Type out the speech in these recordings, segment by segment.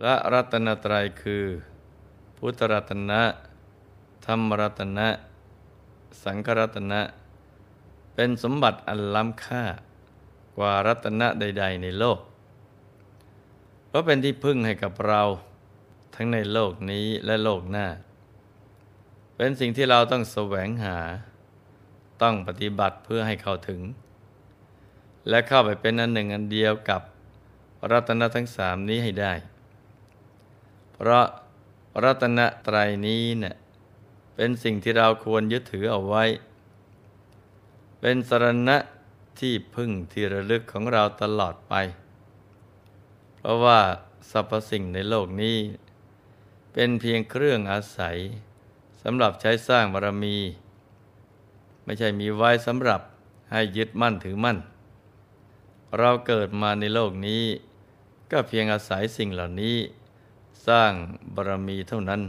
พระรัตนตรัยคือ พุทธรัตนะ ธรรมรัตนะ สังฆรัตนะ เป็นสมบัติอันล้ำค่ากว่ารัตนะใด ๆ ในโลก เพราะเป็นที่พึ่งให้กับเราทั้งในโลกนี้และโลกหน้า เป็นสิ่งที่เราต้องแสวงหา ต้องปฏิบัติเพื่อให้เข้าถึง และเข้าไปเป็นอันหนึ่งอันเดียวกับรัตนะทั้งสามนี้ให้ได้ เพราะรัตนตรัยนี้เนะ่ยเป็นสิ่งที่เราควรยึดถือเอาไว้ เป็นสรณะที่พึ่งที่ระลึกของเราตลอดไป เพราะว่าสรรพสิ่งในโลกนี้ เป็นเพียงเครื่องอาศัยสำหรับใช้สร้างบารมี ไม่ใช่มีไว้สำหรับให้ยึดมั่นถือมั่น เราเกิดมาในโลกนี้ ก็เพียงอาศัยสิ่งเหล่านี้ สร้างบารมีเท่านั้น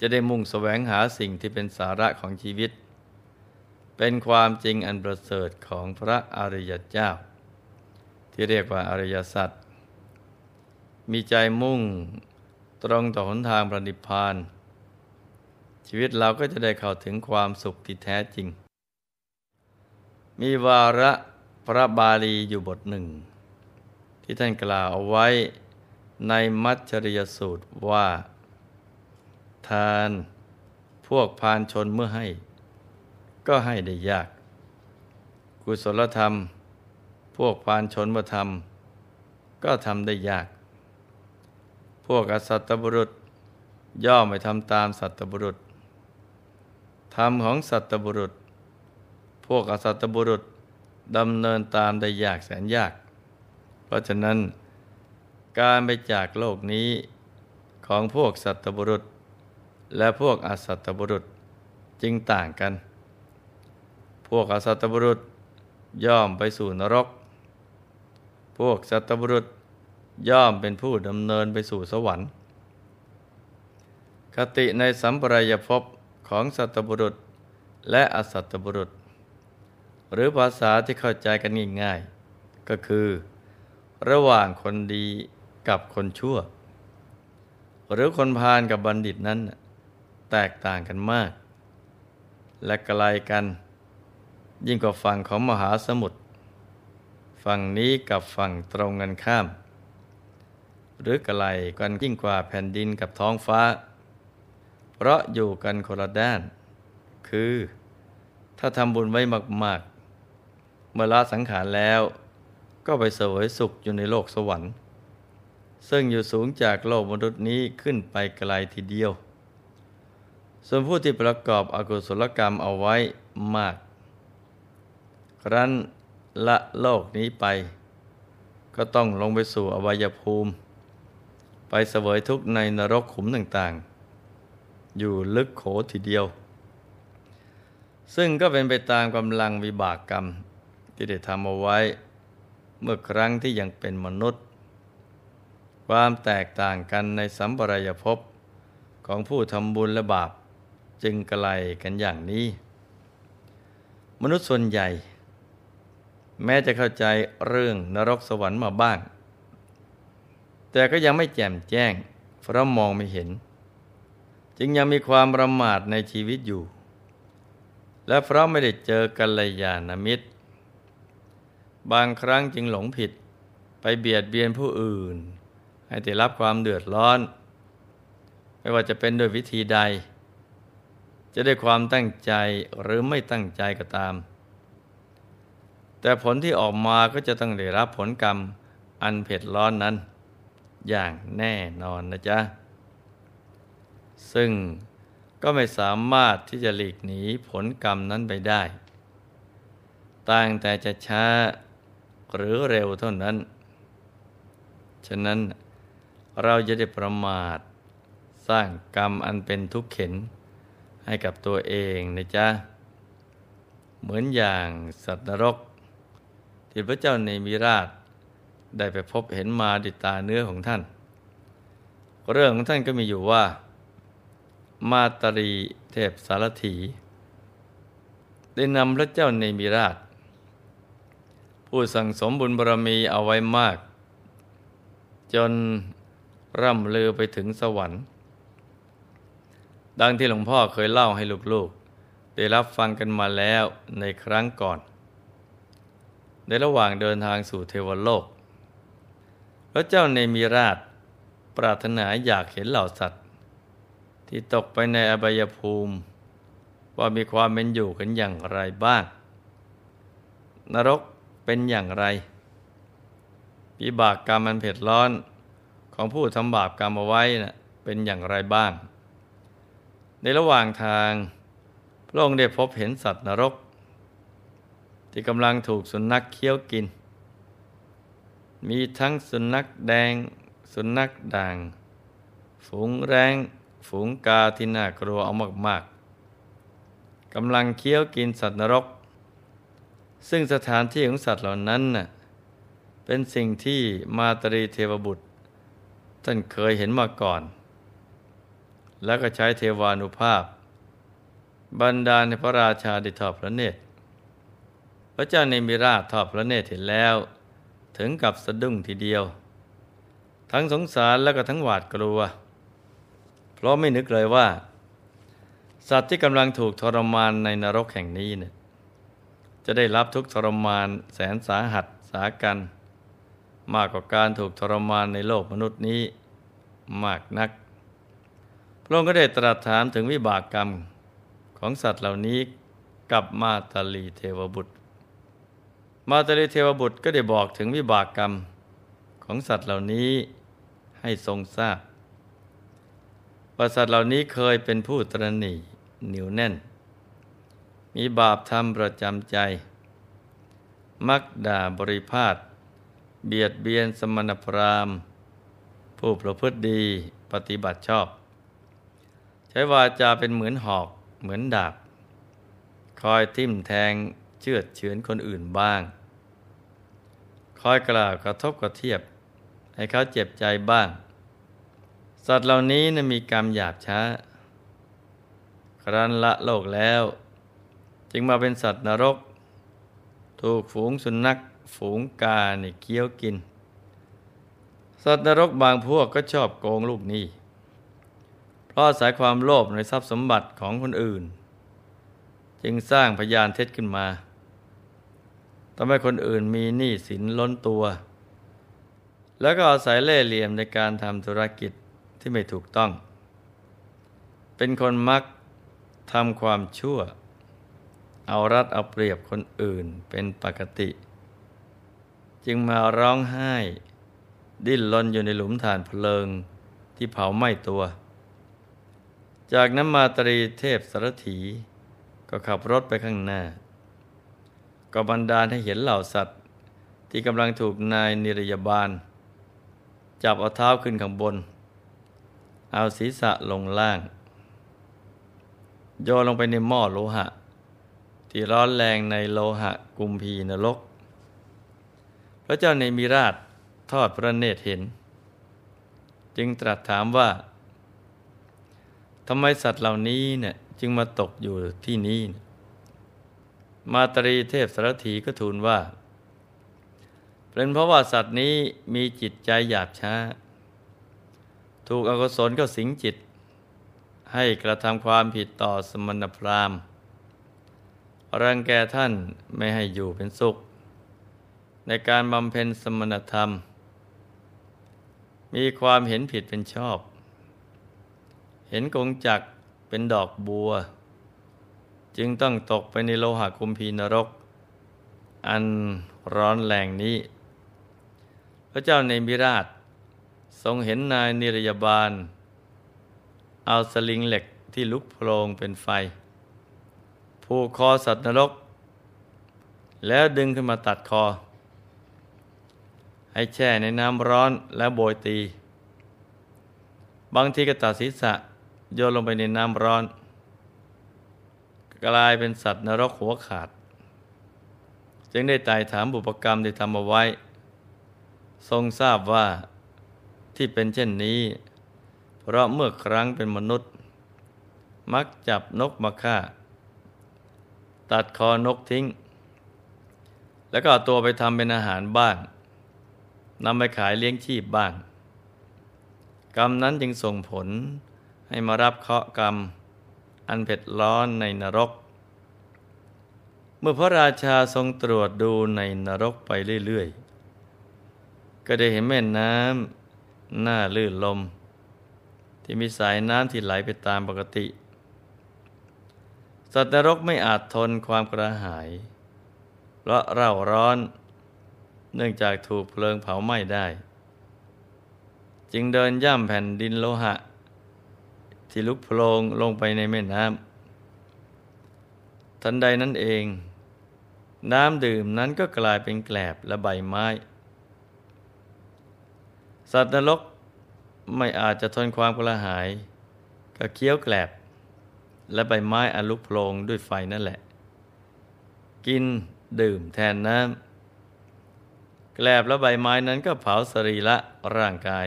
จะได้มุ่งแสวงหาสิ่งที่เป็นสาระของชีวิต เป็นความจริงอันประเสริฐของพระอริยเจ้า ที่เรียกว่าอริยสัจมีใจมุ่งตรงต่อหนทางปฏิพานชีวิตเราก็จะได้เข้าถึงความสุขที่แท้จริง มีวาระพระบาลีอยู่บทหนึ่ง ที่ท่านกล่าวเอาไว้ ในมัจฉริยสูตรว่า ทานพวกพานชนเมื่อให้ ก็ให้ได้ยาก กุศลธรรม พวกพานชนเมื่อทำก็ทำได้ยาก พวกอสัตตบุรุษ ย่อมไม่ทำตามสัตตบุรุษธรรมของสัตตบุรุษ พวกอสัตตบุรุษดำเนินตามได้ยากแสนยาก เพราะฉะนั้น การไปจากโลกนี้ของพวกสัตบุรุษ และพวกอสัตบุรุษจึงต่างกัน พวกอสัตบุรุษย่อมไปสู่นรก พวกสัตบุรุษย่อมเป็นผู้ดำเนินไปสู่สวรรค์ คติในสัมปรายภพของสัตบุรุษและอสัตบุรุษ หรือภาษาที่เข้าใจกันง่ายๆก็คือ ระหว่างคนดี กับคนชั่ว หรือคนพาลกับบัณฑิตนั้น แตกต่างกันมาก และไกลกัน ยิ่งกว่าฝั่งของมหาสมุทรฝั่งนี้กับฝั่งตรงกันข้าม หรือไกลกันยิ่งกว่าแผ่นดินกับท้องฟ้า เพราะอยู่กันคนละด้าน คือถ้าทำบุญไว้มาก ๆ เมื่อละสังขารแล้วก็ไปเสวยสุขอยู่ในโลกสวรรค์ ซึ่งอยู่สูงจากโลกมนุษย์นี้ขึ้นไปไกลทีเดียว ส่วนผู้ที่ประกอบอกุศลกรรมเอาไว้มาก ครั้นละโลกนี้ไป ก็ต้องลงไปสู่อวัยภูมิ ไปเสวยทุกข์ในนรกขุมต่างๆ อยู่ลึกโขทีเดียว ซึ่งก็เป็นไปตามกำลังวิบากกรรมที่ได้ทำเอาไว้ เมื่อครั้งที่ยังเป็นมนุษย์ ความแตกต่างกันในสัมปรายภพของผู้ทำบุญและบาปจึงไกลกันอย่างนี้ มนุษย์ส่วนใหญ่ แม้จะเข้าใจเรื่องนรกสวรรค์มาบ้าง แต่ก็ยังไม่แจ่มแจ้ง เพราะมองไม่เห็น จึงยังมีความประมาทในชีวิตอยู่ และเพราะไม่ได้เจอกัลยาณมิตร บางครั้งจึงหลงผิดไปเบียดเบียนผู้อื่น ให้ได้รับความเดือดร้อน ไม่ว่าจะเป็นโดยวิธีใด จะได้ความตั้งใจหรือไม่ตั้งใจก็ตาม แต่ผลที่ออกมาก็จะต้องได้รับผลกรรมอันเผ็ดร้อนนั้น อย่างแน่นอนนะจ๊ะ ซึ่งก็ไม่สามารถที่จะหลีกหนีผลกรรมนั้นไปได้ ต่างแต่จะช้าหรือเร็วเท่านั้น ฉะนั้น เราจะได้ประมาท สร้างกรรมอันเป็นทุกข์เข็น ให้กับตัวเองนะจ๊ะ เหมือนอย่างสัตว์นรก ที่พระเจ้าในมิราช ได้ไปพบเห็นมาดิตาเนื้อของท่าน เรื่องของท่านก็มีอยู่ว่า มาตรีเทพสารถี ได้นำพระเจ้าในมิราช ผู้สั่งสมบุญบารมีเอาไว้มากจน ร่ำลือไปถึงสวรรค์ ดังที่หลวงพ่อเคยเล่าให้ลูกๆ ได้รับฟังกันมาแล้วในครั้งก่อน ในระหว่างเดินทางสู่เทวโลก พระเจ้าในมีราชปรารถนาอยากเห็นเหล่าสัตว์ ที่ตกไปในอบายภูมิ ว่ามีความเป็นอยู่กันอย่างไรบ้าง นรกเป็นอย่างไรวิบากกรรมมันเผ็ดร้อน ของผู้ทำบาปกรรมเอาไว้นะเป็นอย่างไรบ้าง ในระหว่างทางพระองค์ได้พบเห็นสัตว์นรก ที่กำลังถูกสุนัขเคี้ยวกิน มีทั้งสุนัขแดง สุนัขด่าง ฝูงแรงฝูงกาที่น่ากลัวเอามากๆกำลังเคี้ยวกินสัตว์นรก ซึ่งสถานที่ของสัตว์เหล่านั้นน่ะเป็นสิ่งที่มาตรีเทวบุตร ท่านเคยเห็นมาก่อน แล้วก็ใช้เทวานุภาพ บรรดาในพระราชาได้ทอดพระเนตร พระเจ้าเนมิราชทอดพระเนตรเห็นแล้ว ถึงกับสะดุ้งทีเดียว ทั้งสงสารแล้วก็ทั้งหวาดกลัว เพราะไม่นึกเลยว่า สัตว์ที่กำลังถูกทรมานในนรกแห่งนี้เนี่ยจะได้รับทุกทรมานแสนสาหัสสากัน มากกว่าการถูกทรมานในโลกมนุษย์นี้ มากนัก พระองค์ก็ได้ตรัสถามถึงวิบากกรรมของสัตว์เหล่านี้กับมาตาลีเทวบุตร มาตาลีเทวบุตรก็ได้บอกถึงวิบากกรรมของสัตว์เหล่านี้ให้ทรงทราบว่าสัตว์เหล่านี้เคยเป็นผู้ตรณีเหนียวแน่น มีบาปทำประจำใจ มักด่าบริพาทเบียดเบียนสมณพราหมณ์ ผู้ประพฤติดีปฏิบัติชอบ ใช้วาจาเป็นเหมือนหอกเหมือนดาบ คอยทิ่มแทงเชือดเฉือนคนอื่นบ้าง คอยกล่าวกระทบกระเทียบ ให้เขาเจ็บใจบ้าง สัตว์เหล่านี้นะมีกรรมหยาบช้า ครั้นละโลกแล้ว จึงมาเป็นสัตว์นรก ถูกฝูงสุนัขฝูงกาเนี่ยเคี้ยวกิน สัตว์นรกบางพวกก็ชอบโกงลูกหนี้ เพราะอาศัยความโลภในทรัพย์สมบัติของคนอื่น จึงสร้างพยานเท็จขึ้นมาทำให้คนอื่นมีหนี้สินล้นตัว แล้วก็อาศัยเล่ห์เหลี่ยมในการทำธุรกิจที่ไม่ถูกต้อง เป็นคนมักทำความชั่ว เอารัดเอาเปรียบคนอื่นเป็นปกติ จึงมาร้องไห้ ดิ้นรนอยู่ในหลุมฐานเพลิงที่เผาไหม้ตัว จากนั้นมาตรีเทพสารถีก็ขับรถไปข้างหน้า ก็บันดาลให้เห็นเหล่าสัตว์ ที่กำลังถูกนายนิรยาบาล จับเอาเท้าขึ้นข้างบน เอาศีรษะลงล่าง โยนลงไปในหม้อโลหะ ที่ร้อนแรงในโลหะกุมพีนรก พระเจ้าในมีราช ทอดพระเนตรเห็น จึงตรัสถามว่าทำไมสัตว์เหล่านี้เนี่ยจึงมาตกอยู่ที่นี้ มาตรีเทพสารถีก็ทูลว่า เป็นเพราะว่าสัตว์นี้มีจิตใจหยาบช้า ถูกอกุศลก็สิงจิต ให้กระทำความผิดต่อสมณพราหมณ์รังแกท่านไม่ให้อยู่เป็นสุข ในการบำเพ็ญสมณธรรม มีความเห็นผิดเป็นชอบ เห็นกงจักเป็นดอกบัว จึงต้องตกไปในโลหะคุมพีนรก อันร้อนแรงนี้ พระเจ้าในมิราช ทรงเห็นนายนิรยาบาล เอาสลิงเหล็กที่ลุกโพลงเป็นไฟ ผูกคอสัตว์นรก แล้วดึงขึ้นมาตัดคอ ให้แช่ในน้ำร้อนแล้วโบยตี บางทีก็ตัดศีรษะโยนลงไปในน้ำร้อน กลายเป็นสัตว์นรกหัวขาด จึงได้ไต่ถามบุปกรรมที่ทำเอาไว้ ทรงทราบว่าที่เป็นเช่นนี้ เพราะเมื่อครั้งเป็นมนุษย์ มักจับนกมาฆ่า ตัดคอนกทิ้ง แล้วก็เอตัวไปทำเป็นอาหารบ้าง นำไปขายเลี้ยงชีพบ้าง กรรมนั้นจึงส่งผลให้มารับเคราะห์กรรม อันเผ็ดร้อนในนรก เมื่อพระราชาทรงตรวจดูในนรกไปเรื่อยๆ ก็ได้เห็นแม่น้ำหน้าลื่นลม ที่มีสายน้ำที่ไหลไปตามปกติ สัตว์นรกไม่อาจทนความกระหาย เพราะเร่าร้อน เนื่องจากถูกเพลิงเผาไหม้ได้ จึงเดินย่ำแผ่นดินโลหะ ที่ลุกโพลงลงไปในแม่น้ำทันใดนั้นเอง น้ำดื่มนั้นก็กลายเป็นแกลบและใบไม้ สัตว์นรกไม่อาจจะทนความกระหาย ก็เคี้ยวแกลบ และใบไม้อลุกโพลงด้วยไฟนั่นแหละ กินดื่มแทนน้ำ แกลบและใบไม้นั้นก็เผาสรีระร่างกาย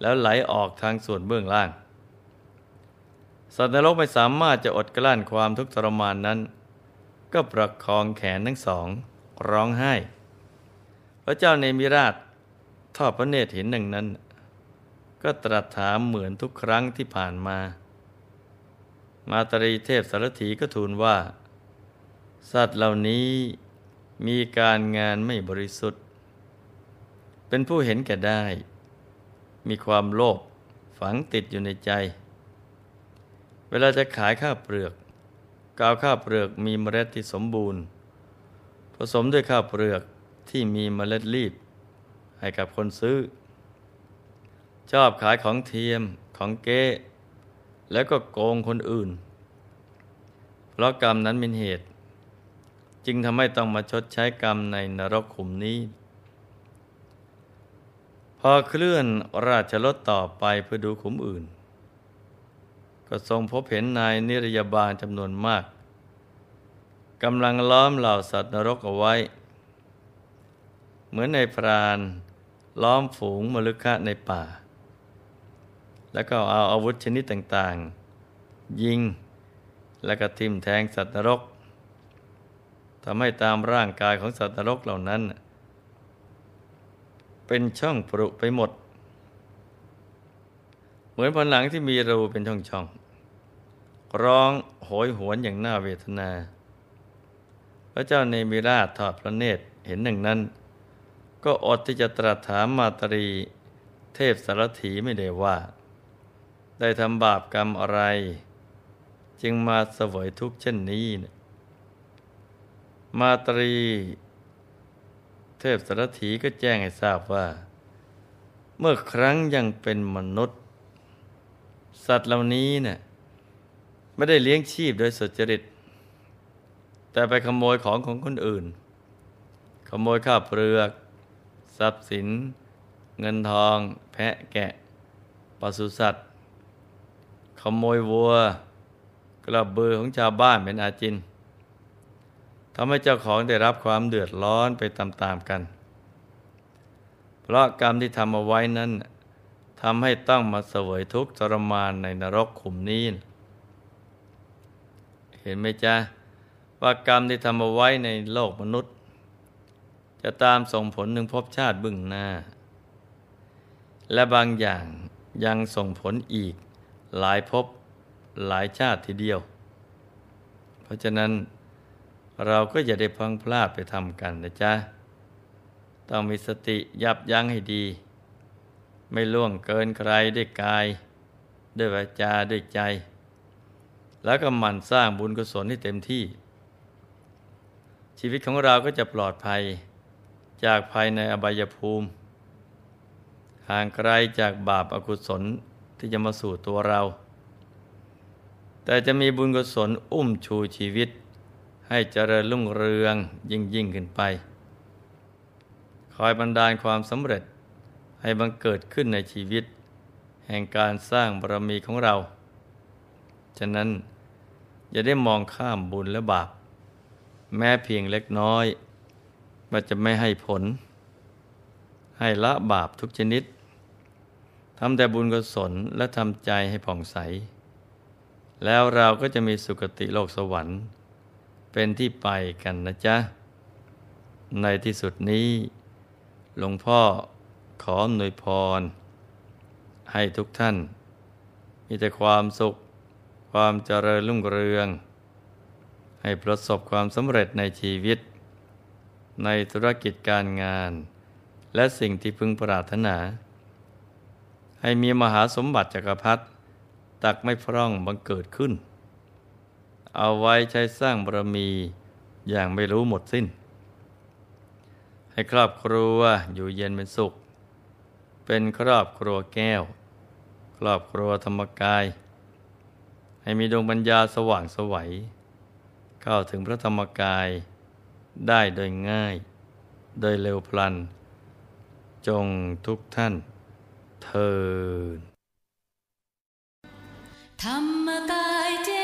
แล้วไหลออกทางส่วนเบื้องล่าง สัตว์นรกไม่สามารถจะอดกลั้นความทุกข์ทรมานนั้น ก็ประคองแขนทั้งสองร้องไห้ พระเจ้าเนมิราชทอดพระเนตรเห็นหนึ่งนั้น ก็ตรัสถามเหมือนทุกครั้งที่ผ่านมา มาตรีเทพสารถีก็ทูลว่า สัตว์เหล่านี้ มีการงานไม่บริสุทธิ์ เป็นผู้เห็นแก่ได้ มีความโลภฝังติดอยู่ในใจ เวลาจะขายข้าวเปลือกกาวข้าวเปลือกมีเมล็ดที่สมบูรณ์ ผสมด้วยข้าวเปลือกที่มีเมล็ดรีบ ให้กับคนซื้อ ชอบขายของเทียมของเก๊แล้วก็โกงคนอื่น เพราะกรรมนั้นเป็นเหตุ จึงทำให้ต้องมาชดใช้กรรมในนรกขุมนี้ พอเคลื่อนราชรถต่อไปเพื่อดูขุมอื่น ก็ทรงพบเห็นนายนิรยาบาลจำนวนมากกำลังล้อมเหล่าสัตว์นรกเอาไว้ เหมือนในพราน ล้อมฝูงมลึกะในป่า แล้วก็เอาอาวุธชนิดต่างๆ ยิง แล้วก็ทิ่มแทงสัตว์นรก ทำให้ตามร่างกายของสัตว์นรกเหล่านั้น เป็นช่องปรุไปหมด เหมือนผนังที่มีรูเป็นช่องๆร้องโหยหวนอย่างน่าเวทนา พระเจ้าเนมิราชทอดพระเนตรเห็นหนึ่งนั้น ก็อดที่จะตรัสถามมาตรีเทพสารถีไม่ได้ว่า ได้ทำบาปกรรมอะไร จึงมาเสวยทุกข์เช่นนี้น มาตรี เทพสารถีก็แจ้งให้ทราบว่า เมื่อครั้งยังเป็นมนุษย์ สัตว์เหล่านี้เนี่ยไม่ได้เลี้ยงชีพโดยสุจริต แต่ไปขโมยของของคนอื่น ขโมยข้าวเปลือก ทรัพย์สิน เงินทอง แพะแกะปศุสัตว์ ขโมยวัว กระเบือของชาวบ้านเป็นอาจิน ทำให้เจ้าของได้รับความเดือดร้อนไปตามๆกัน เพราะกรรมที่ทำเอาไว้นั้นทำให้ต้องมาเสวยทุกข์ทรมานในนรกขุมนี้ เห็นไหมจ๊ะ ว่ากรรมที่ทำเอาไว้ในโลกมนุษย์ จะตามส่งผลหนึ่งพบชาติบึ่งหน้า และบางอย่างยังส่งผลอีกหลายภพหลายชาติทีเดียว เพราะฉะนั้น เราก็อย่าได้พังพลาดไปทำกันนะจ๊ะ ต้องมีสติยับยั้งให้ดี ไม่ล่วงเกินใครด้วยกาย ด้วยวาจาด้วยใจ แล้วก็หมั่นสร้างบุญกุศลให้เต็มที่ ชีวิตของเราก็จะปลอดภัยจากภายในอบายภูมิ ห่างไกลจากบาปอากุศลที่จะมาสู่ตัวเรา แต่จะมีบุญกุศลอุ้มชูชีวิต ให้เจริญรุ่งเรืองยิ่งยิ่งขึ้นไป คอยบันดาลความสำเร็จให้บังเกิดขึ้นในชีวิต แห่งการสร้างบารมีของเรา ฉะนั้นอย่าได้มองข้ามบุญและบาป แม้เพียงเล็กน้อยมันจะไม่ให้ผล ให้ละบาปทุกชนิดทำแต่บุญกุศลและทำใจให้ผ่องใส แล้วเราก็จะมีสุคติโลกสวรรค์ เป็นที่ไปกันนะจ๊ะ ในที่สุดนี้ หลวงพ่อขออำนวยพร ให้ทุกท่าน มีแต่ความสุข ความเจริญรุ่งเรือง ให้ประสบความสำเร็จในชีวิต ในธุรกิจการงาน และสิ่งที่พึงปรารถนา ให้มีมหาสมบัติจักรพรรดิตักไม่พร่องบังเกิดขึ้น เอาไว้ใช้สร้างบารมีอย่างไม่รู้หมดสิ้น ให้ครอบครัวอยู่เย็นเป็นสุข เป็นครอบครัวแก้ว ครอบครัวธรรมกาย ให้มีดวงปัญญาสว่างสวัย เข้าถึงพระธรรมกายได้โดยง่าย โดยเร็วพลัน จงทุกท่านเทินธรรมกายเจ